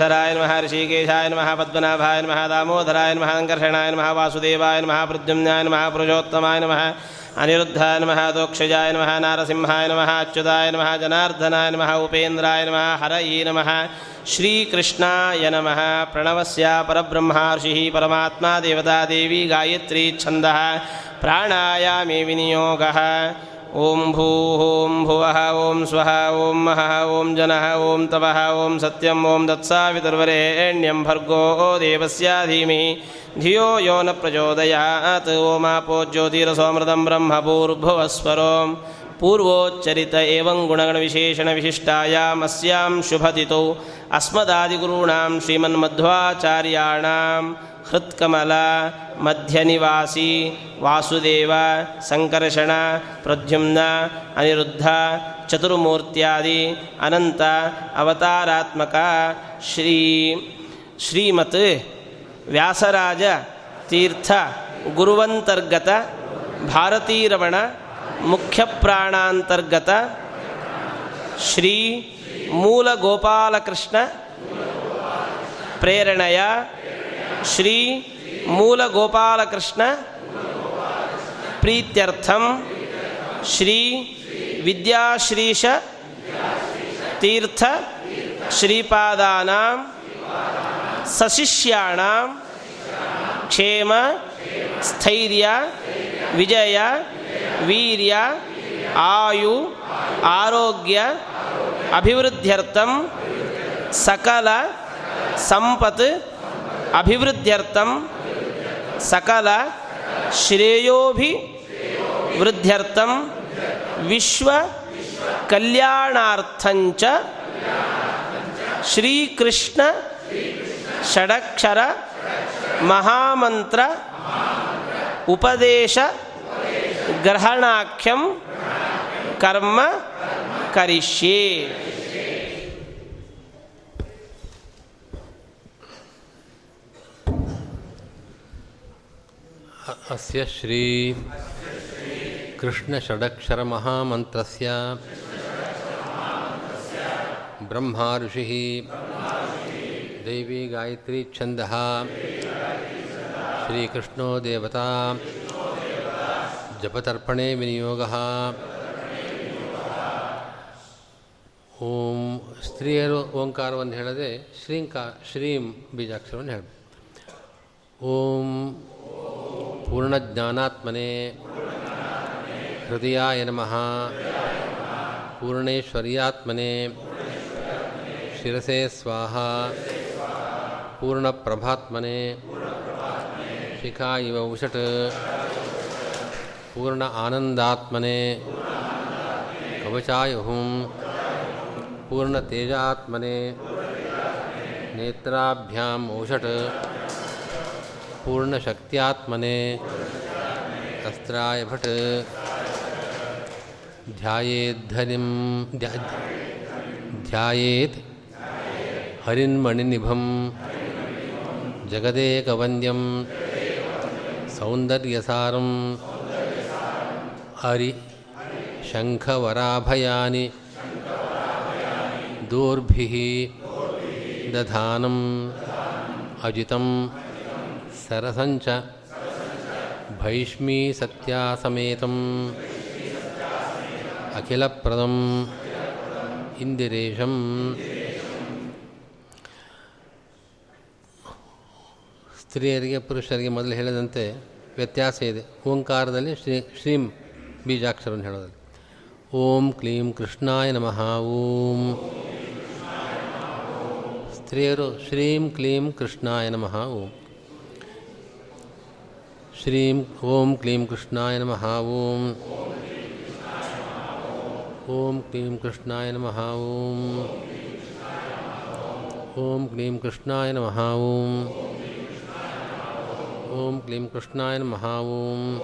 धराय नमः ऋषिकेशाय नमः पद्मनाभाय नमः दामोदराय नमः सङ्कर्षणाय नमः वासुदेवाय नमः प्रद्युम्नाय नमः पुरुषोत्तमाय नमः अनिरुद्धाय नमः दोक्षजाय नमः नारसिंहाय नमः अच्युताय नमः जनार्दनाय नमः उपेन्द्राय नमः हरये नमः श्रीकृष्णाय नमः प्रणवस्य परब्रह्मा परमात्मा देवता देवी गायत्री छन्दः प्राणायामे विनियोगः ॐ भूः ॐ भुवः ॐ स्वः ॐ महः ॐ जनः ॐ तपः ॐ सत्यं ॐ दत्सावितुर्वरेण्यं भर्गो देवस्य धीमिहि। धियो यो न प्रचोदयात् ओमापो ज्योतिरसोमृतं ब्रह्मपूर्भुवस्वरो पूर्वोच्चरित एवं गुणगणविशेषणविशिष्टायामस्यां शुभतितौ अस्मदादिगुरूणां श्रीमन्मध्वाचार्याणां ಹೃತ್ಕಮಲ, ಮಧ್ಯನಿವಾಸಿ, ವಾಸುದೇವ, ಸಂಕರ್ಷಣ, ಪ್ರದ್ಯುಮ್ನ, ಅನಿರುದ್ಧ, ಚತುರ್ಮೂರ್ತ್ಯಾದಿ, ಅನಂತ, ಅವತಾರಾತ್ಮಕ, ಶ್ರೀ, ಶ್ರೀಮತ್ ವ್ಯಾಸರಾಜ, ತೀರ್ಥ, ಗುರುವಂತರ್ಗತ, ಭಾರತೀರಮಣ ಮುಖ್ಯಪ್ರಾಣಾಂತರ್ಗತ ಶ್ರೀ ಮೂಲ ಗೋಪಾಲಕೃಷ್ಣ, ಪ್ರೇರಣೆಯ ಶ್ರೀ ಮೂಲ ಗೋಪಾಲಕೃಷ್ಣ ಪ್ರೀತ್ಯರ್ಥಂ ಶ್ರೀ ವಿದ್ಯಾಶ್ರೀಶ ತೀರ್ಥ ಶ್ರೀಪಾದಾನಾಂ ಸಶಿಷ್ಯಾಣಾಂ ಕ್ಷೇಮ ಸ್ಥೈರ್ಯ ವಿಜಯ ವೀರ್ಯ ಆಯು ಆರೋಗ್ಯ ಅಭಿವೃದ್ಧ್ಯರ್ಥಂ ಸಕಲ ಸಂಪತ್ ಅಭಿವೃದ್ಧ್ಯರ್ಥಂ ಸಕಲ ಶ್ರೇಯೋಭಿ ವೃದ್ಧ್ಯರ್ಥಂ ವಿಶ್ವ ಕಲ್ಯಾಣಾರ್ಥಂಚ ಶ್ರೀಕೃಷ್ಣ ಷಡಕ್ಷರ ಮಹಾಮಂತ್ರ ಉಪದೇಶ ಗ್ರಹಣಾಖ್ಯಂ ಕರ್ಮ ಕರಿಷ್ಯೆ. अस्य श्री कृष्णषडक्षरमहामन्त्रस्य ब्रह्मा ऋषिः देवी गायत्री छन्दः श्रीकृष्णो देवता जपतर्पणे विनियोगः ಓಂ ಸ್ತ್ರೀಯರು ಓಂಕಾರವನ್ನು ಹೇಳದೆ ಶ್ರೀಂಕಾ ಶ್ರೀಂ ಬೀಜಾಕ್ಷರವನ್ನು ಹೇಳ ಓಂ पूर्णज्ञानात्मने हृदयाय नमः। पूर्णेश्वर्यात्मने शिरसे स्वाहा। पूर्णप्रभात्मने शिखा इव उषट्। पूर्ण आनन्दात्मने कवचाय हुं पूर्णतेजात्मने नेत्राभ्याम् औषट् पूर्णशक्त्यात्मने अस्त्राय भट् ध्यायेद्धरिं ध्या ध्यायेत् हरिन्मणिनिभं जगदेकवन्द्यं सौन्दर्यसारं हरि शङ्खवराभयानि दूर्भिः दधानम् अजितं सरसञ्च भैष्मी सत्यासमेतम् अखिलप्रदम् इन्दिरेशम् ಸ್ತ್ರೀಯರಿಗೆ ಪುರುಷರಿಗೆ ಮೊದಲು ಹೇಳಿದಂತೆ ವ್ಯತ್ಯಾಸ ಇದೆ ಓಂಕಾರದಲ್ಲಿ ಶ್ರೀ ಶ್ರೀಂ ಬೀಜಾಕ್ಷರವನ್ನು ಹೇಳೋದಲ್ಲಿ ಓಂ ಕ್ಲೀಂ ಕೃಷ್ಣಾಯ ನಮಃ ಓಂ ಸ್ತ್ರೀಯರು ಶ್ರೀಂ ಕ್ಲೀಂ ಕೃಷ್ಣಾಯ ನಮಃ ಓಂ श्रीं ॐ क्लीं कृष्णाय नमः, ॐ। ॐ क्लीं कृष्णाय नमः, ॐ। ॐ क्लीं कृष्णाय नमः, ॐ। ॐ क्लीं कृष्णाय नमः, ॐ।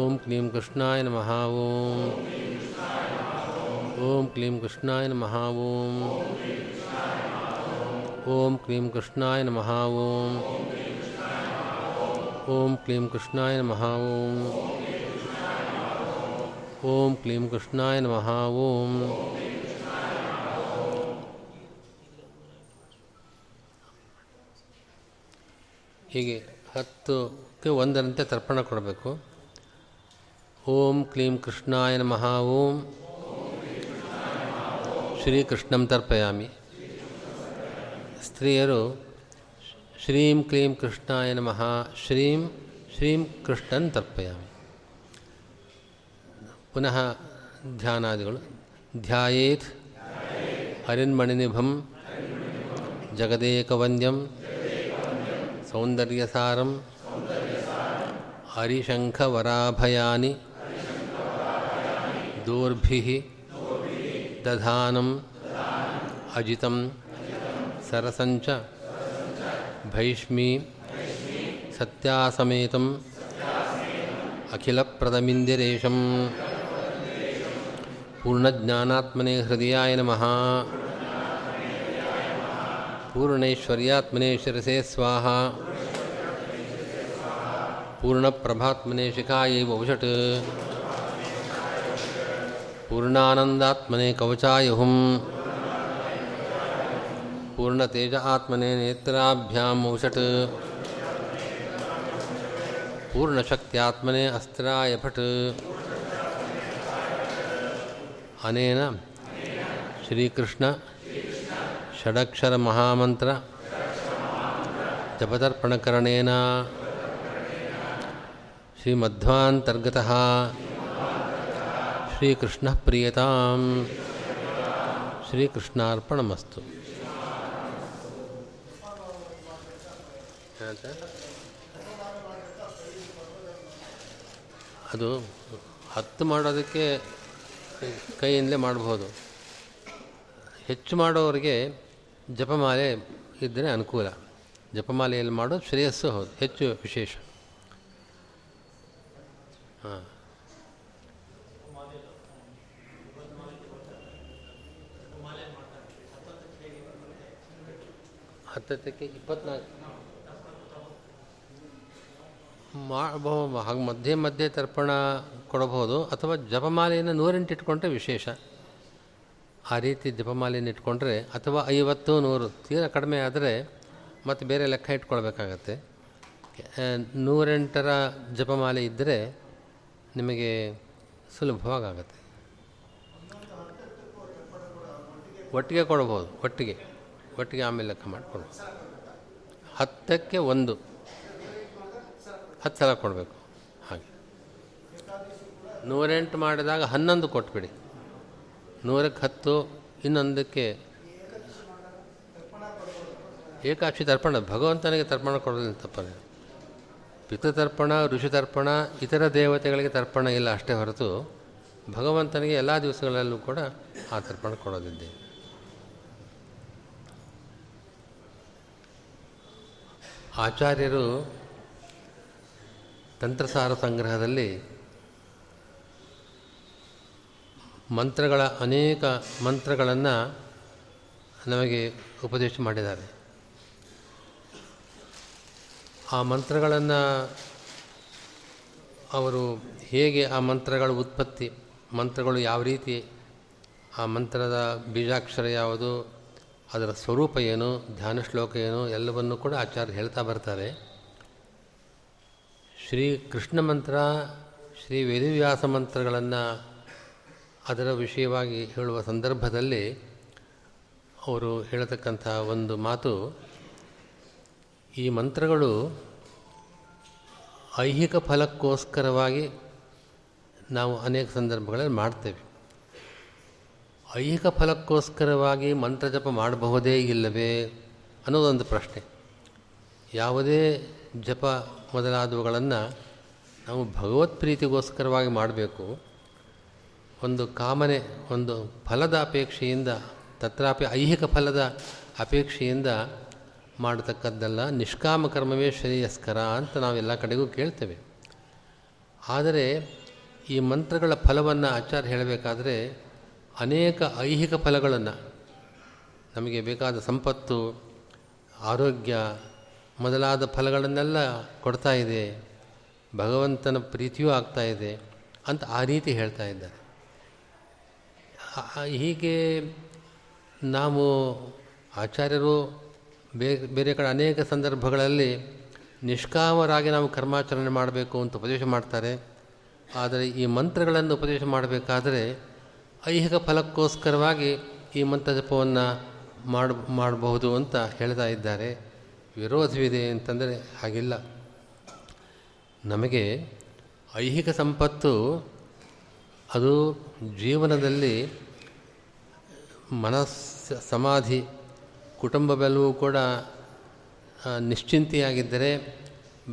ॐ क्लीं कृष्णाय नमः, ॐ। ॐ क्लीं कृष्णाय नमः, ॐ। ॐ क्लीं कृष्णाय नमः, ॐ। ಓಂ ಕ್ಲೀಂ ಕೃಷ್ಣಾಯ ನಮಃ, ಓಂ. ಓಂ ಕ್ಲೀಂ ಕೃಷ್ಣಾಯ ನಮಃ, ಓಂ. ಹೀಗೆ ಹತ್ತುಕ್ಕೆ ಒಂದರಂತೆ ತರ್ಪಣ ಕೊಡಬೇಕು. ಓಂ ಕ್ಲೀಂ ಕೃಷ್ಣಾಯ ನಮಃ, ಓಂ. ಶ್ರೀಕೃಷ್ಣಂ ತರ್ಪಯಾಮಿ. ಸ್ತ್ರೀಯರು श्री क्ली कृष्णा नमः। श्रीं, श्री कृष्ण तर्पयामि पुनः ध्यानादिಗಳು ध्यायेत्। हरिन्मणिभ जगदेकवन्द्यं सौंदर्यसारम हरिशंखवराभयानी दूर्भ। दधानं अजितं सरसंच भैष्मी सत्यासमेत अखिलप्रदमिन्दिरेशं पूर्णज्ञात्मने हृदयाय नम। पूर्णैश्वर्यात्मने शिसे स्वाहा। पूर्णप्रभात्मने शिखाए वौषट्। पूर्णानन्दात्मने कवचा हुम। पूर्णतेज आत्मने नेत्राभ्यामोषट पूर्णशक्त्यात्मने अस्त्राय भट अनेन श्रीकृष्ण षडक्षरमहामन्त्र जपतर्पणकरणेन। श्रीमध्वान्तर्गतः श्रीकृष्णः प्रियतां श्रीकृष्णार्पणमस्तु। ಏನಂತ? ಅದು ಹತ್ತು ಮಾಡೋದಕ್ಕೆ ಕೈಯಿಂದಲೇ ಮಾಡಬಹುದು. ಹೆಚ್ಚು ಮಾಡೋರಿಗೆ ಜಪಮಾಲೆ ಇದ್ದರೆ ಅನುಕೂಲ. ಜಪಮಾಲೆಯಲ್ಲಿ ಮಾಡೋದು ಶ್ರೇಯಸ್ಸು ಹೌದು, ಹೆಚ್ಚು ವಿಶೇಷ. ಹಾಂ. ಹತ್ತಕ್ಕೆ ಇಪ್ಪತ್ನಾಲ್ಕು. ಮಾಡಬಹುದು ಹಾಗೆ ಮಧ್ಯೆ ಮಧ್ಯೆ ತರ್ಪಣ ಕೊಡಬಹುದು. ಅಥವಾ ಜಪಮಾಲೆಯನ್ನು ನೂರೆಂಟು ಇಟ್ಕೊಂಡ್ರೆ ವಿಶೇಷ. ಆ ರೀತಿ ಜಪಮಾಲೆಯನ್ನು ಇಟ್ಕೊಂಡ್ರೆ, ಅಥವಾ ಐವತ್ತು, ನೂರು, ತೀರಾ ಕಡಿಮೆ ಆದರೆ ಮತ್ತು ಬೇರೆ ಲೆಕ್ಕ ಇಟ್ಕೊಳ್ಬೇಕಾಗತ್ತೆ. ನೂರೆಂಟರ ಜಪಮಾಲೆ ಇದ್ದರೆ ನಿಮಗೆ ಸುಲಭವಾಗತ್ತೆ. ಒಟ್ಟಿಗೆ ಕೊಡ್ಬೋದು ಒಟ್ಟಿಗೆ ಒಟ್ಟಿಗೆ ಆಮೇಲೆ ಲೆಕ್ಕ ಮಾಡಿಕೊಡ್ಬೋದು ಹತ್ತಕ್ಕೆ ಒಂದು. ಹತ್ತು ಸಲ ಕೊಡಬೇಕು. ಹಾಗೆ. ನೂರೆಂಟು ಮಾಡಿದಾಗ ಹನ್ನೊಂದು ಕೊಟ್ಬಿಡಿ. ನೂರಕ್ಕೆ ಹತ್ತು, ಇನ್ನೊಂದಕ್ಕೆ ಏಕಾಕ್ಷಿ ತರ್ಪಣ. ಭಗವಂತನಿಗೆ ತರ್ಪಣ ಕೊಡೋದಿಲ್ಲ ತಪ್ಪನೆ ಪಿತೃತರ್ಪಣ ಋಷಿತರ್ಪಣ ಇತರ ದೇವತೆಗಳಿಗೆ ತರ್ಪಣ ಇಲ್ಲ ಅಷ್ಟೇ ಹೊರತು ಭಗವಂತನಿಗೆ ಎಲ್ಲ ದಿವಸಗಳಲ್ಲೂ ಕೂಡ ಆ ತರ್ಪಣ ಕೊಡೋದಿದ್ದೇವೆ ಆಚಾರ್ಯರು ತಂತ್ರಸಾರ ಸಂಗ್ರಹದಲ್ಲಿ ಮಂತ್ರಗಳ ಅನೇಕ ಮಂತ್ರಗಳನ್ನು ನಮಗೆ ಉಪದೇಶ ಮಾಡಿದ್ದಾರೆ. ಆ ಮಂತ್ರಗಳನ್ನು ಅವರು ಹೇಗೆ ಆ ಮಂತ್ರಗಳ ಉತ್ಪತ್ತಿ, ಮಂತ್ರಗಳು ಯಾವ ರೀತಿ, ಆ ಮಂತ್ರದ ಬೀಜಾಕ್ಷರ ಯಾವುದು, ಅದರ ಸ್ವರೂಪ ಏನು ಧ್ಯಾನ ಶ್ಲೋಕ ಏನು, ಎಲ್ಲವನ್ನು ಕೂಡ ಆಚಾರ್ಯ ಹೇಳ್ತಾ ಬರ್ತಾರೆ. ಶ್ರೀ ಕೃಷ್ಣ ಮಂತ್ರ, ಶ್ರೀ ವೇದವ್ಯಾಸ ಮಂತ್ರಗಳನ್ನು ಅದರ ವಿಷಯವಾಗಿ ಹೇಳುವ ಸಂದರ್ಭದಲ್ಲಿ ಅವರು ಹೇಳತಕ್ಕಂಥ ಒಂದು ಮಾತು, ಈ ಮಂತ್ರಗಳು ಐಹಿಕ ಫಲಕ್ಕೋಸ್ಕರವಾಗಿ ನಾವು ಅನೇಕ ಸಂದರ್ಭಗಳಲ್ಲಿ ಮಾಡ್ತೇವೆ. ಐಹಿಕ ಫಲಕ್ಕೋಸ್ಕರವಾಗಿ ಮಂತ್ರ ಜಪ ಮಾಡಬಹುದೇ ಇಲ್ಲವೇ ಅನ್ನೋದೊಂದು ಪ್ರಶ್ನೆ. ಯಾವುದೇ ಜಪ ಮೊದಲಾದವುಗಳನ್ನು ನಾವು ಭಗವತ್ ಪ್ರೀತಿಗೋಸ್ಕರವಾಗಿ ಮಾಡಬೇಕು. ಒಂದು ಕಾಮನೆ, ಒಂದು ಫಲದ ಅಪೇಕ್ಷೆಯಿಂದ, ತತ್ರಾಪಿ ಐಹಿಕ ಫಲದ ಅಪೇಕ್ಷೆಯಿಂದ ಮಾಡತಕ್ಕದ್ದಲ್ಲ ನಿಷ್ಕಾಮ ಕರ್ಮವೇ ಶ್ರೇಯಸ್ಕರ ಅಂತ ನಾವೆಲ್ಲ ಕಡೆಗೂ ಕೇಳ್ತೇವೆ. ಆದರೆ ಈ ಮಂತ್ರಗಳ ಫಲವನ್ನು ಆಚಾರ್ಯ ಹೇಳಬೇಕಾದ್ರೆ ಅನೇಕ ಐಹಿಕ ಫಲಗಳನ್ನು ನಮಗೆ ಬೇಕಾದ ಸಂಪತ್ತು, ಆರೋಗ್ಯ ಮೊದಲಾದ ಫಲಗಳನ್ನೆಲ್ಲ ಕೊಡ್ತಾ ಇದೆ. ಭಗವಂತನ ಪ್ರೀತಿಯೂ ಆಗ್ತಾ ಇದೆ ಅಂತ ಆ ರೀತಿ ಹೇಳ್ತಾ ಇದ್ದಾರೆ. ಹೀಗೆ ನಾವು ಆಚಾರ್ಯರು ಬೇರೆ ಬೇರೆ ಕಡೆ ಅನೇಕ ಸಂದರ್ಭಗಳಲ್ಲಿ ನಿಷ್ಕಾಮರಾಗಿ ನಾವು ಕರ್ಮಾಚರಣೆ ಮಾಡಬೇಕು ಅಂತ ಉಪದೇಶ ಮಾಡ್ತಾರೆ. ಆದರೆ ಈ ಮಂತ್ರಗಳನ್ನು ಉಪದೇಶ ಮಾಡಬೇಕಾದರೆ ಐಹಿಕ ಫಲಕ್ಕೋಸ್ಕರವಾಗಿ ಈ ಮಂತ್ರ ಜಪವನ್ನು ಮಾಡ, ಮಾಡಬಹುದು ಅಂತ ಹೇಳ್ತಾ ಇದ್ದಾರೆ. ವಿರೋಧವಿದೆ ಅಂತಂದರೆ ಹಾಗಿಲ್ಲ. ನಮಗೆ ಐಹಿಕ ಸಂಪತ್ತು ಅದು ಜೀವನದಲ್ಲಿ ಮನಸ್ಸ, ಸಮಾಧಿ, ಕುಟುಂಬ ಬೆಲವೂ ಕೂಡ ನಿಶ್ಚಿಂತೆಯಾಗಿದ್ದರೆ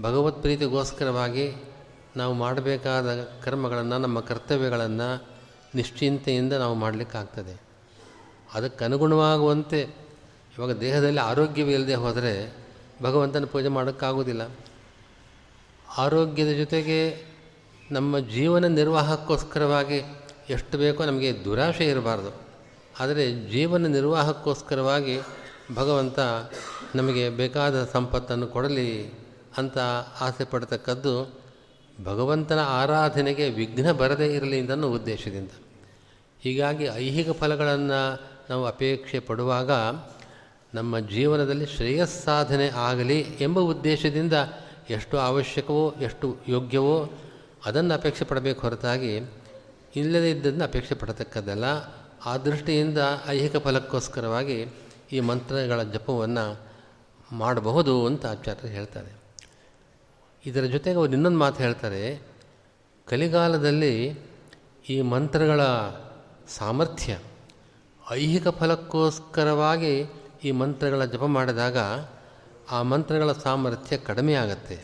ಭಗವತ್ ಪ್ರೀತಿಗೋಸ್ಕರವಾಗಿ ನಾವು ಮಾಡಬೇಕಾದ ಕರ್ಮಗಳನ್ನು, ನಮ್ಮ ಕರ್ತವ್ಯಗಳನ್ನು ನಿಶ್ಚಿಂತೆಯಿಂದ ನಾವು ಮಾಡಲಿಕ್ಕಾಗ್ತದೆ. ಅದಕ್ಕೆ ಅನುಗುಣವಾಗುವಂತೆ ಇವಾಗ ದೇಹದಲ್ಲಿ ಆರೋಗ್ಯವಿಲ್ಲದೆ ಹೋದರೆ ಭಗವಂತನ ಪೂಜೆ ಮಾಡೋಕ್ಕಾಗೋದಿಲ್ಲ. ಆರೋಗ್ಯದ ಜೊತೆಗೆ ನಮ್ಮ ಜೀವನ ನಿರ್ವಾಹಕ್ಕೋಸ್ಕರವಾಗಿ ಎಷ್ಟು ಬೇಕೋ ನಮಗೆ ದುರಾಶೆ ಇರಬಾರ್ದು. ಆದರೆ ಜೀವನ ನಿರ್ವಾಹಕ್ಕೋಸ್ಕರವಾಗಿ ಭಗವಂತ ನಮಗೆ ಬೇಕಾದ ಸಂಪತ್ತನ್ನು ಕೊಡಲಿ ಅಂತ ಆಸೆ ಪಡ್ತಕ್ಕದ್ದು ಭಗವಂತನ ಆರಾಧನೆಗೆ ವಿಘ್ನ ಬರದೇ ಇರಲಿ ಅಂತ ಉದ್ದೇಶದಿಂದ. ಹೀಗಾಗಿ ಐಹಿಕ ಫಲಗಳನ್ನು ನಾವು ಅಪೇಕ್ಷೆ ಪಡುವಾಗ ನಮ್ಮ ಜೀವನದಲ್ಲಿ ಶ್ರೇಯಸ್ಸಾಧನೆ ಆಗಲಿ ಎಂಬ ಉದ್ದೇಶದಿಂದ ಎಷ್ಟು ಅವಶ್ಯಕವೋ, ಎಷ್ಟು ಯೋಗ್ಯವೋ ಅದನ್ನು ಅಪೇಕ್ಷೆ ಪಡಬೇಕು ಹೊರತಾಗಿ ಇಲ್ಲದೇ ಇದ್ದದನ್ನು ಅಪೇಕ್ಷೆ ಪಡತಕ್ಕದ್ದಲ್ಲ. ಆ ದೃಷ್ಟಿಯಿಂದ ಐಹಿಕ ಫಲಕ್ಕೋಸ್ಕರವಾಗಿ ಈ ಮಂತ್ರಗಳ ಜಪವನ್ನು ಮಾಡಬಹುದು ಅಂತ ಆಚಾರ್ಯರು ಹೇಳ್ತಾರೆ. ಇದರ ಜೊತೆಗೆ ಅವರು ಇನ್ನೊಂದು ಮಾತು ಹೇಳ್ತಾರೆ, ಕಲಿಗಾಲದಲ್ಲಿ ಈ ಮಂತ್ರಗಳ ಸಾಮರ್ಥ್ಯ ಐಹಿಕ ಫಲಕ್ಕೋಸ್ಕರವಾಗಿ ಈ ಮಂತ್ರಗಳ ಜಪ ಮಾಡಿದಾಗ ಆ ಮಂತ್ರಗಳ ಸಾಮರ್ಥ್ಯ ಕಡಿಮೆ ಆಗುತ್ತೆ.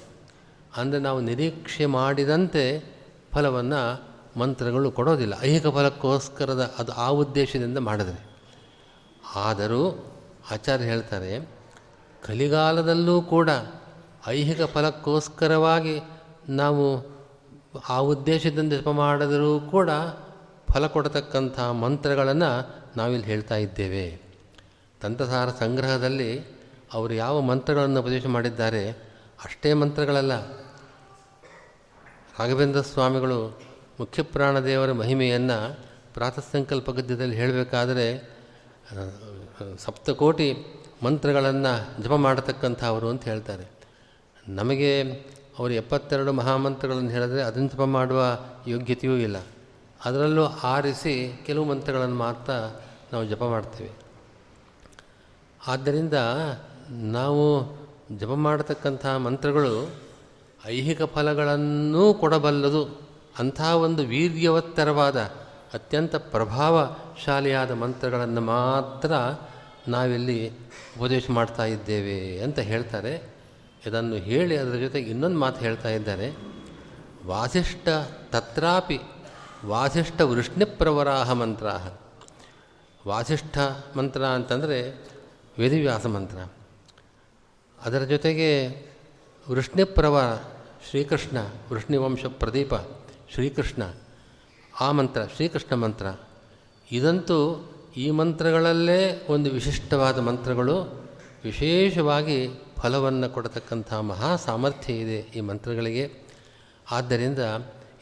ಅಂದರೆ ನಾವು ನಿರೀಕ್ಷೆ ಮಾಡಿದಂತೆ ಫಲವನ್ನು ಮಂತ್ರಗಳು ಕೊಡೋದಿಲ್ಲ. ಐಹಿಕ ಫಲಕ್ಕೋಸ್ಕರದ ಅದು ಆ ಉದ್ದೇಶದಿಂದ ಮಾಡಿದರೆ. ಆದರೂ ಆಚಾರ್ಯ ಹೇಳ್ತಾರೆ, ಕಲಿಗಾಲದಲ್ಲೂ ಕೂಡ ಐಹಿಕ ಫಲಕ್ಕೋಸ್ಕರವಾಗಿ ನಾವು ಆ ಉದ್ದೇಶದಿಂದ ಜಪ ಮಾಡಿದರೂ ಕೂಡ ಫಲ ಕೊಡತಕ್ಕಂಥ ಮಂತ್ರಗಳನ್ನು ನಾವಿಲ್ಲಿ ಹೇಳ್ತಾ ಇದ್ದೇವೆ. ತಂತ್ರಸಾರ ಸಂಗ್ರಹದಲ್ಲಿ ಅವರು ಯಾವ ಮಂತ್ರಗಳನ್ನು ಉಪದೇಶ ಮಾಡಿದ್ದಾರೆ? ಅಷ್ಟೇ ಮಂತ್ರಗಳಲ್ಲ. ರಾಘವೇಂದ್ರ ಸ್ವಾಮಿಗಳು ಮುಖ್ಯಪ್ರಾಣ ದೇವರ ಮಹಿಮೆಯನ್ನು ಪ್ರಾತಃಸಂಕಲ್ಪ ಗದ್ಯದಲ್ಲಿ ಹೇಳಬೇಕಾದರೆ, ಸಪ್ತಕೋಟಿ ಮಂತ್ರಗಳನ್ನು ಜಪ ಮಾಡತಕ್ಕಂಥವರು ಅಂತ ಹೇಳ್ತಾರೆ. ನಮಗೆ ಅವರು ಎಪ್ಪತ್ತೆರಡು ಮಹಾಮಂತ್ರಗಳನ್ನು ಹೇಳಿದ್ರೆ ಅದನ್ನು ಜಪ ಮಾಡುವ ಯೋಗ್ಯತೆಯೂ ಇಲ್ಲ. ಅದರಲ್ಲೂ ಆರಿಸಿ ಕೆಲವು ಮಂತ್ರಗಳನ್ನು ಮಾತ್ರ ನಾವು ಜಪ ಮಾಡ್ತೇವೆ. ಆದ್ದರಿಂದ ನಾವು ಜಪ ಮಾಡತಕ್ಕಂಥ ಮಂತ್ರಗಳು ಐಹಿಕ ಫಲಗಳನ್ನೂ ಕೊಡಬಲ್ಲದು. ಅಂಥ ಒಂದು ವೀರ್ಯವತ್ತರವಾದ ಅತ್ಯಂತ ಪ್ರಭಾವಶಾಲಿಯಾದ ಮಂತ್ರಗಳನ್ನು ಮಾತ್ರ ನಾವಿಲ್ಲಿ ಉಪದೇಶ ಮಾಡ್ತಾ ಇದ್ದೇವೆ ಅಂತ ಹೇಳ್ತಾರೆ. ಇದನ್ನು ಹೇಳಿ ಅದರ ಜೊತೆಗೆ ಇನ್ನೊಂದು ಮಾತು ಹೇಳ್ತಾ ಇದ್ದಾರೆ. ವಾಸಿಷ್ಠ ತತ್ರಾಪಿ ವಾಸಿಷ್ಠ ವೃಷ್ಣಿಪ್ರವರಾಹ ಮಂತ್ರ ವಾಸಿಷ್ಠ ಮಂತ್ರ ಅಂತಂದರೆ ವೇದವ್ಯಾಸ ಮಂತ್ರ. ಅದರ ಜೊತೆಗೆ ವೃಷ್ಣಿಪ್ರವ ಶ್ರೀಕೃಷ್ಣ, ವೃಷ್ಣಿವಂಶ ಪ್ರದೀಪ ಶ್ರೀಕೃಷ್ಣ, ಆ ಮಂತ್ರ, ಶ್ರೀಕೃಷ್ಣ ಮಂತ್ರ. ಇದಂತೂ ಈ ಮಂತ್ರಗಳಲ್ಲೇ ಒಂದು ವಿಶಿಷ್ಟವಾದ ಮಂತ್ರಗಳು. ವಿಶೇಷವಾಗಿ ಫಲವನ್ನು ಕೊಡತಕ್ಕಂಥ ಮಹಾ ಸಾಮರ್ಥ್ಯ ಇದೆ ಈ ಮಂತ್ರಗಳಿಗೆ. ಆದ್ದರಿಂದ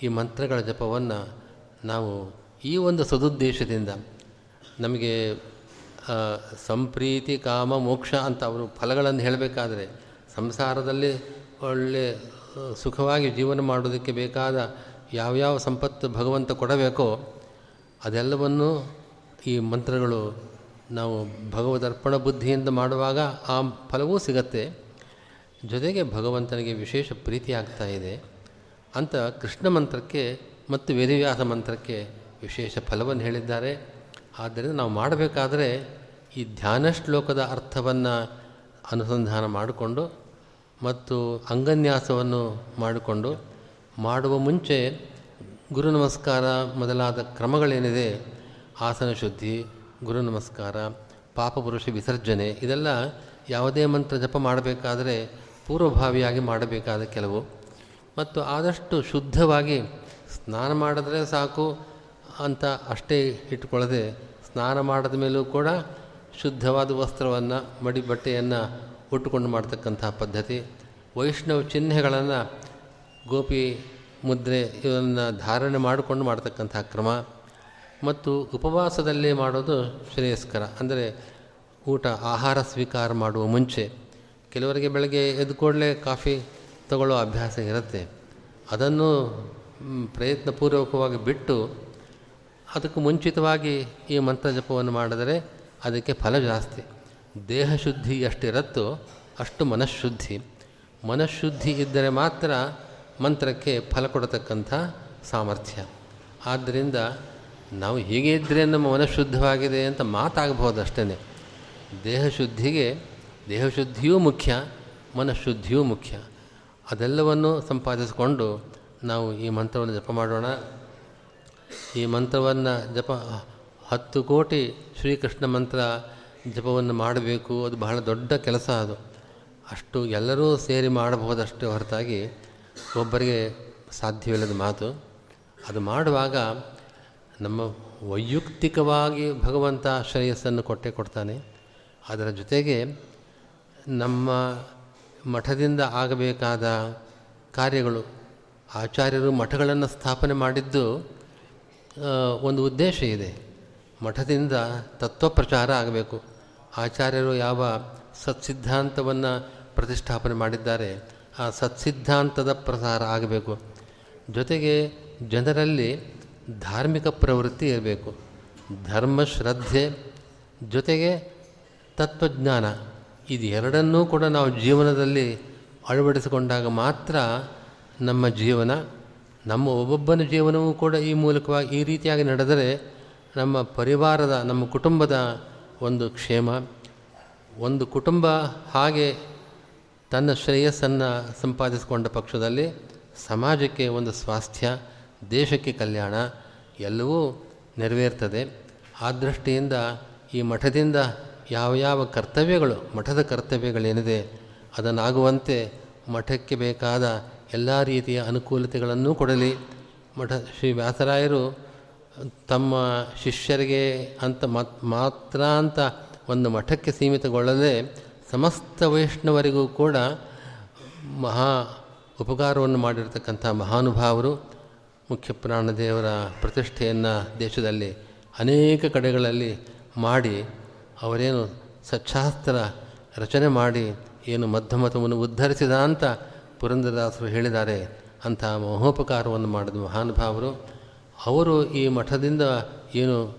ಈ ಮಂತ್ರಗಳ ಜಪವನ್ನು ನಾವು ಈ ಒಂದು ಸದುದ್ದೇಶದಿಂದ ನಮಗೆ ಸಂಪ್ರೀತಿ, ಕಾಮ, ಮೋಕ್ಷ ಅಂತ ಅವರು ಫಲಗಳನ್ನು ಹೇಳಬೇಕಾದ್ರೆ ಸಂಸಾರದಲ್ಲಿ ಒಳ್ಳೆ ಸುಖವಾಗಿ ಜೀವನ ಮಾಡೋದಕ್ಕೆ ಬೇಕಾದ ಯಾವ್ಯಾವ ಸಂಪತ್ತು ಭಗವಂತ ಕೊಡಬೇಕೋ ಅದೆಲ್ಲವನ್ನು ಈ ಮಂತ್ರಗಳು ನಾವು ಭಗವದರ್ಪಣ ಬುದ್ಧಿಯಿಂದ ಮಾಡುವಾಗ ಆ ಫಲವೂ ಸಿಗತ್ತೆ. ಜೊತೆಗೆ ಭಗವಂತನಿಗೆ ವಿಶೇಷ ಪ್ರೀತಿ ಆಗ್ತಾ ಇದೆ. ಅಂತ ಕೃಷ್ಣ ಮಂತ್ರಕ್ಕೆ ಮತ್ತು ವೇದವ್ಯಾಸ ಮಂತ್ರಕ್ಕೆ ವಿಶೇಷ ಫಲವನ್ನು ಹೇಳಿದ್ದಾರೆ. ಆದ್ದರಿಂದ ನಾವು ಮಾಡಬೇಕಾದರೆ ಈ ಧ್ಯಾನ ಶ್ಲೋಕದ ಅರ್ಥವನ್ನು ಅನುಸಂಧಾನ ಮಾಡಿಕೊಂಡು ಮತ್ತು ಅಂಗನ್ಯಾಸವನ್ನು ಮಾಡಿಕೊಂಡು ಮಾಡುವ ಮುಂಚೆ ಗುರು ನಮಸ್ಕಾರ ಮೊದಲಾದ ಕ್ರಮಗಳೇನಿದೆ? ಆಸನ ಶುದ್ಧಿ, ಗುರು ನಮಸ್ಕಾರ ಪಾಪಪುರುಷ ವಿಸರ್ಜನೆ ಇದೆಲ್ಲ ಯಾವುದೇ ಮಂತ್ರ ಜಪ ಮಾಡಬೇಕಾದರೆ ಪೂರ್ವಭಾವಿಯಾಗಿ ಮಾಡಬೇಕಾದ ಕೆಲವು. ಮತ್ತು ಆದಷ್ಟು ಶುದ್ಧವಾಗಿ ಸ್ನಾನ ಮಾಡಿದ್ರೆ ಸಾಕು ಅಂತ ಅಷ್ಟೇ ಇಟ್ಕೊಳ್ಳದೆ ಸ್ನಾನ ಮಾಡಿದ ಮೇಲೂ ಕೂಡ ಶುದ್ಧವಾದ ವಸ್ತ್ರವನ್ನು, ಮಡಿ ಬಟ್ಟೆಯನ್ನು ಉಟ್ಟುಕೊಂಡು ಮಾಡ್ತಕ್ಕಂತಹ ಪದ್ಧತಿ. ವೈಷ್ಣವ ಚಿಹ್ನೆಗಳನ್ನು, ಗೋಪಿ, ಮುದ್ರೆ ಇವನ್ನು ಧಾರಣೆ ಮಾಡಿಕೊಂಡು ಮಾಡ್ತಕ್ಕಂಥ ಕ್ರಮ. ಮತ್ತು ಉಪವಾಸದಲ್ಲೇ ಮಾಡೋದು ಶ್ರೇಯಸ್ಕರ. ಅಂದರೆ ಊಟ, ಆಹಾರ ಸ್ವೀಕಾರ ಮಾಡುವ ಮುಂಚೆ ಕೆಲವರಿಗೆ ಬೆಳಗ್ಗೆ ಎದ್ದು ಕೂಡಲೇ ಕಾಫಿ ತಗೊಳ್ಳೋ ಅಭ್ಯಾಸ ಇರುತ್ತೆ. ಅದನ್ನು ಪ್ರಯತ್ನಪೂರ್ವಕವಾಗಿ ಬಿಟ್ಟು ಅದಕ್ಕೆ ಮುಂಚಿತವಾಗಿ ಈ ಮಂತ್ರ ಜಪವನ್ನು ಮಾಡಿದರೆ ಅದಕ್ಕೆ ಫಲ ಜಾಸ್ತಿ. ದೇಹ ಶುದ್ಧಿ ಎಷ್ಟಿರುತ್ತೋ ಅಷ್ಟು ಮನಃಶುದ್ಧಿ. ಮನಃಶುದ್ಧಿ ಇದ್ದರೆ ಮಾತ್ರ ಮಂತ್ರಕ್ಕೆ ಫಲ ಕೊಡತಕ್ಕಂಥ ಸಾಮರ್ಥ್ಯ. ಆದ್ದರಿಂದ ನಾವು ಹೀಗೆ ಇದ್ದರೆ ನಮ್ಮ ಮನಃಶುದ್ಧವಾಗಿದೆ ಅಂತ ಮಾತಾಗಬಹುದು ಅಷ್ಟೇ ದೇಹ ಶುದ್ಧಿಗೆ ದೇಹಶುದ್ಧಿಯೂ ಮುಖ್ಯ, ಮನಃಶುದ್ಧಿಯೂ ಮುಖ್ಯ. ಅದೆಲ್ಲವನ್ನು ಸಂಪಾದಿಸಿಕೊಂಡು ನಾವು ಈ ಮಂತ್ರವನ್ನು ಜಪ ಮಾಡೋಣ. ಈ ಮಂತ್ರವನ್ನು ಜಪ, ಹತ್ತು ಕೋಟಿ ಶ್ರೀಕೃಷ್ಣ ಮಂತ್ರ ಜಪವನ್ನು ಮಾಡಬೇಕು. ಅದು ಬಹಳ ದೊಡ್ಡ ಕೆಲಸ ಅದು. ಅಷ್ಟು ಎಲ್ಲರೂ ಸೇರಿ ಮಾಡಬಹುದಷ್ಟು ಹೊರತಾಗಿ ಒಬ್ಬರಿಗೆ ಸಾಧ್ಯವಿಲ್ಲದ ಮಾತು. ಅದು ಮಾಡುವಾಗ ನಮ್ಮ ವೈಯಕ್ತಿಕವಾಗಿ ಭಗವಂತ ಶ್ರೇಯಸ್ಸನ್ನು ಕೊಟ್ಟೇ ಕೊಡ್ತಾನೆ. ಅದರ ಜೊತೆಗೆ ನಮ್ಮ ಮಠದಿಂದ ಆಗಬೇಕಾದ ಕಾರ್ಯಗಳು, ಆಚಾರ್ಯರು ಮಠಗಳನ್ನು ಸ್ಥಾಪನೆ ಮಾಡಿದ್ದು ಒಂದು ಉದ್ದೇಶ ಇದೆ. ಮಠದಿಂದ ತತ್ವ ಪ್ರಚಾರ ಆಗಬೇಕು. ಆಚಾರ್ಯರು ಯಾವ ಸತ್ಸಿದ್ಧಾಂತವನ್ನು ಪ್ರತಿಷ್ಠಾಪನೆ ಮಾಡಿದ್ದಾರೆ, ಆ ಸತ್ಸಿದ್ಧಾಂತದ ಪ್ರಸಾರ ಆಗಬೇಕು. ಜೊತೆಗೆ ಜನರಲ್ಲಿ ಧಾರ್ಮಿಕ ಪ್ರವೃತ್ತಿ ಇರಬೇಕು. ಧರ್ಮ ಶ್ರದ್ಧೆ, ಜೊತೆಗೆ ತತ್ವಜ್ಞಾನ ಇದು ಎರಡನ್ನೂ ಕೂಡ ನಾವು ಜೀವನದಲ್ಲಿ ಅಳವಡಿಸಿಕೊಂಡಾಗ ಮಾತ್ರ ನಮ್ಮ ಜೀವನ ನಮ್ಮ ಒಬ್ಬೊಬ್ಬನ ಜೀವನವೂ ಕೂಡ ಈ ಮೂಲಕವಾಗಿ ಈ ರೀತಿಯಾಗಿ ನಡೆದರೆ ನಮ್ಮ ಪರಿವಾರದ, ನಮ್ಮ ಕುಟುಂಬದ ಒಂದು ಕ್ಷೇಮ, ಒಂದು ಕುಟುಂಬ ಹಾಗೆ ತನ್ನ ಶ್ರೇಯಸ್ಸನ್ನು ಸಂಪಾದಿಸಿಕೊಂಡ ಪಕ್ಷದಲ್ಲಿ ಸಮಾಜಕ್ಕೆ ಒಂದು ಸ್ವಾಸ್ಥ್ಯ, ದೇಶಕ್ಕೆ ಕಲ್ಯಾಣ ಎಲ್ಲವೂ ನೆರವೇರ್ತದೆ. ಆ ದೃಷ್ಟಿಯಿಂದ ಈ ಮಠದಿಂದ ಯಾವ ಯಾವ ಕರ್ತವ್ಯಗಳು, ಮಠದ ಕರ್ತವ್ಯಗಳೇನಿದೆ, ಅದನ್ನಾಗುವಂತೆ ಮಠಕ್ಕೆ ಬೇಕಾದ ಎಲ್ಲ ರೀತಿಯ ಅನುಕೂಲತೆಗಳನ್ನು ಕೊಡಲಿ. ಮಠ ಶ್ರೀ ವ್ಯಾಸರಾಯರು ತಮ್ಮ ಶಿಷ್ಯರಿಗೆ ಅಂತ ಮತ್ ಮಾತ್ರ ಅಂತ ಒಂದು ಮಠಕ್ಕೆ ಸೀಮಿತಗೊಳ್ಳದೆ ಸಮಸ್ತ ವೈಷ್ಣವರಿಗೂ ಕೂಡ ಮಹಾ ಉಪಕಾರವನ್ನು ಮಾಡಿರ್ತಕ್ಕಂಥ ಮಹಾನುಭಾವರು, ಮುಖ್ಯ ಪ್ರಾಣದೇವರ ಪ್ರತಿಷ್ಠೆಯನ್ನು ದೇಶದಲ್ಲಿ ಅನೇಕ ಕಡೆಗಳಲ್ಲಿ ಮಾಡಿ ಅವರೇನು ಸಚ್ಛಾಸ್ತ್ರ ರಚನೆ ಮಾಡಿ ಏನು ಮಧ್ಯಮತವನ್ನು ಉದ್ಧರಿಸಿದ ಅಂತ ಪುರಂದರದಾಸರು ಹೇಳಿದ್ದಾರೆ. ಅಂಥ ಮಹೋಪಕಾರವನ್ನು ಮಾಡಿದ ಮಹಾನುಭಾವರು, ಅವರು ಈ ಮಠದಿಂದ ಏನು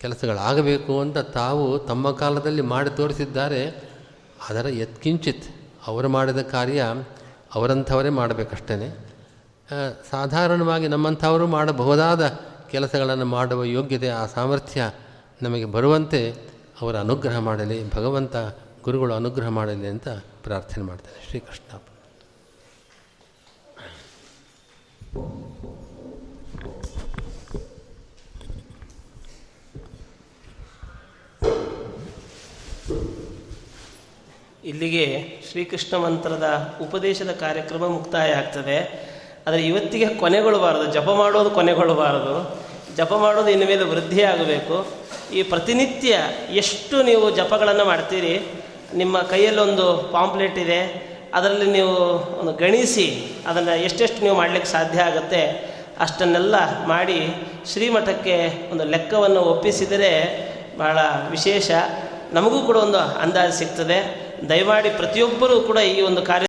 ಕೆಲಸಗಳಾಗಬೇಕು ಅಂತ ತಾವು ತಮ್ಮ ಕಾಲದಲ್ಲಿ ಮಾಡಿ ತೋರಿಸಿದ್ದಾರೆ. ಅದರ ಯತ್ಕಿಂಚಿತ್ ಅವರು ಮಾಡಿದ ಕಾರ್ಯ ಅವರಂಥವರೇ ಮಾಡಬೇಕಷ್ಟೇ ಸಾಧಾರಣವಾಗಿ ನಮ್ಮಂಥವರು ಮಾಡಬಹುದಾದ ಕೆಲಸಗಳನ್ನು ಮಾಡುವ ಯೋಗ್ಯತೆ, ಆ ಸಾಮರ್ಥ್ಯ ನಮಗೆ ಬರುವಂತೆ ಅವರ ಅನುಗ್ರಹ ಮಾಡಲಿ. ಭಗವಂತ ಗುರುಗಳು ಅನುಗ್ರಹ ಮಾಡಲಿ ಅಂತ ಪ್ರಾರ್ಥನೆ ಮಾಡ್ತಾರೆ ಶ್ರೀಕೃಷ್ಣ. ಇಲ್ಲಿಗೆ ಶ್ರೀಕೃಷ್ಣ ಮಂತ್ರದ ಉಪದೇಶದ ಕಾರ್ಯಕ್ರಮ ಮುಕ್ತಾಯ ಆಗ್ತದೆ. ಆದರೆ ಇವತ್ತಿಗೆ ಕೊನೆಗೊಳ್ಳಬಾರದು ಜಪ ಮಾಡೋದು ಕೊನೆಗೊಳ್ಳಬಾರದು ಜಪ ಮಾಡೋದು ಇನ್ನು ಮೇಲೆ ವೃದ್ಧಿಯಾಗಬೇಕು ಈ ಪ್ರತಿನಿತ್ಯ ಎಷ್ಟು ನೀವು ಜಪಗಳನ್ನು ಮಾಡ್ತೀರಿ ನಿಮ್ಮ ಕೈಯಲ್ಲೊಂದು ಪಾಂಪ್ಲೆಟ್ ಇದೆ, ಅದರಲ್ಲಿ ನೀವು ಒಂದು ಗಣಿಸಿ, ಅದನ್ನು ಎಷ್ಟೆಷ್ಟು ನೀವು ಮಾಡಲಿಕ್ಕೆ ಸಾಧ್ಯ ಆಗುತ್ತೆ, ಅಷ್ಟನ್ನೆಲ್ಲ ಮಾಡಿ ಶ್ರೀಮಠಕ್ಕೆ ಒಂದು ಲೆಕ್ಕವನ್ನು ಒಪ್ಪಿಸಿದರೆ ಬಹಳ ವಿಶೇಷ. ನಮಗೂ ಕೂಡ ಒಂದು ಅಂದಾಜು ಸಿಗ್ತದೆ. ದಯಮಾಡಿ ಪ್ರತಿಯೊಬ್ಬರೂ ಕೂಡ ಈ ಒಂದು ಕಾರ್ಯ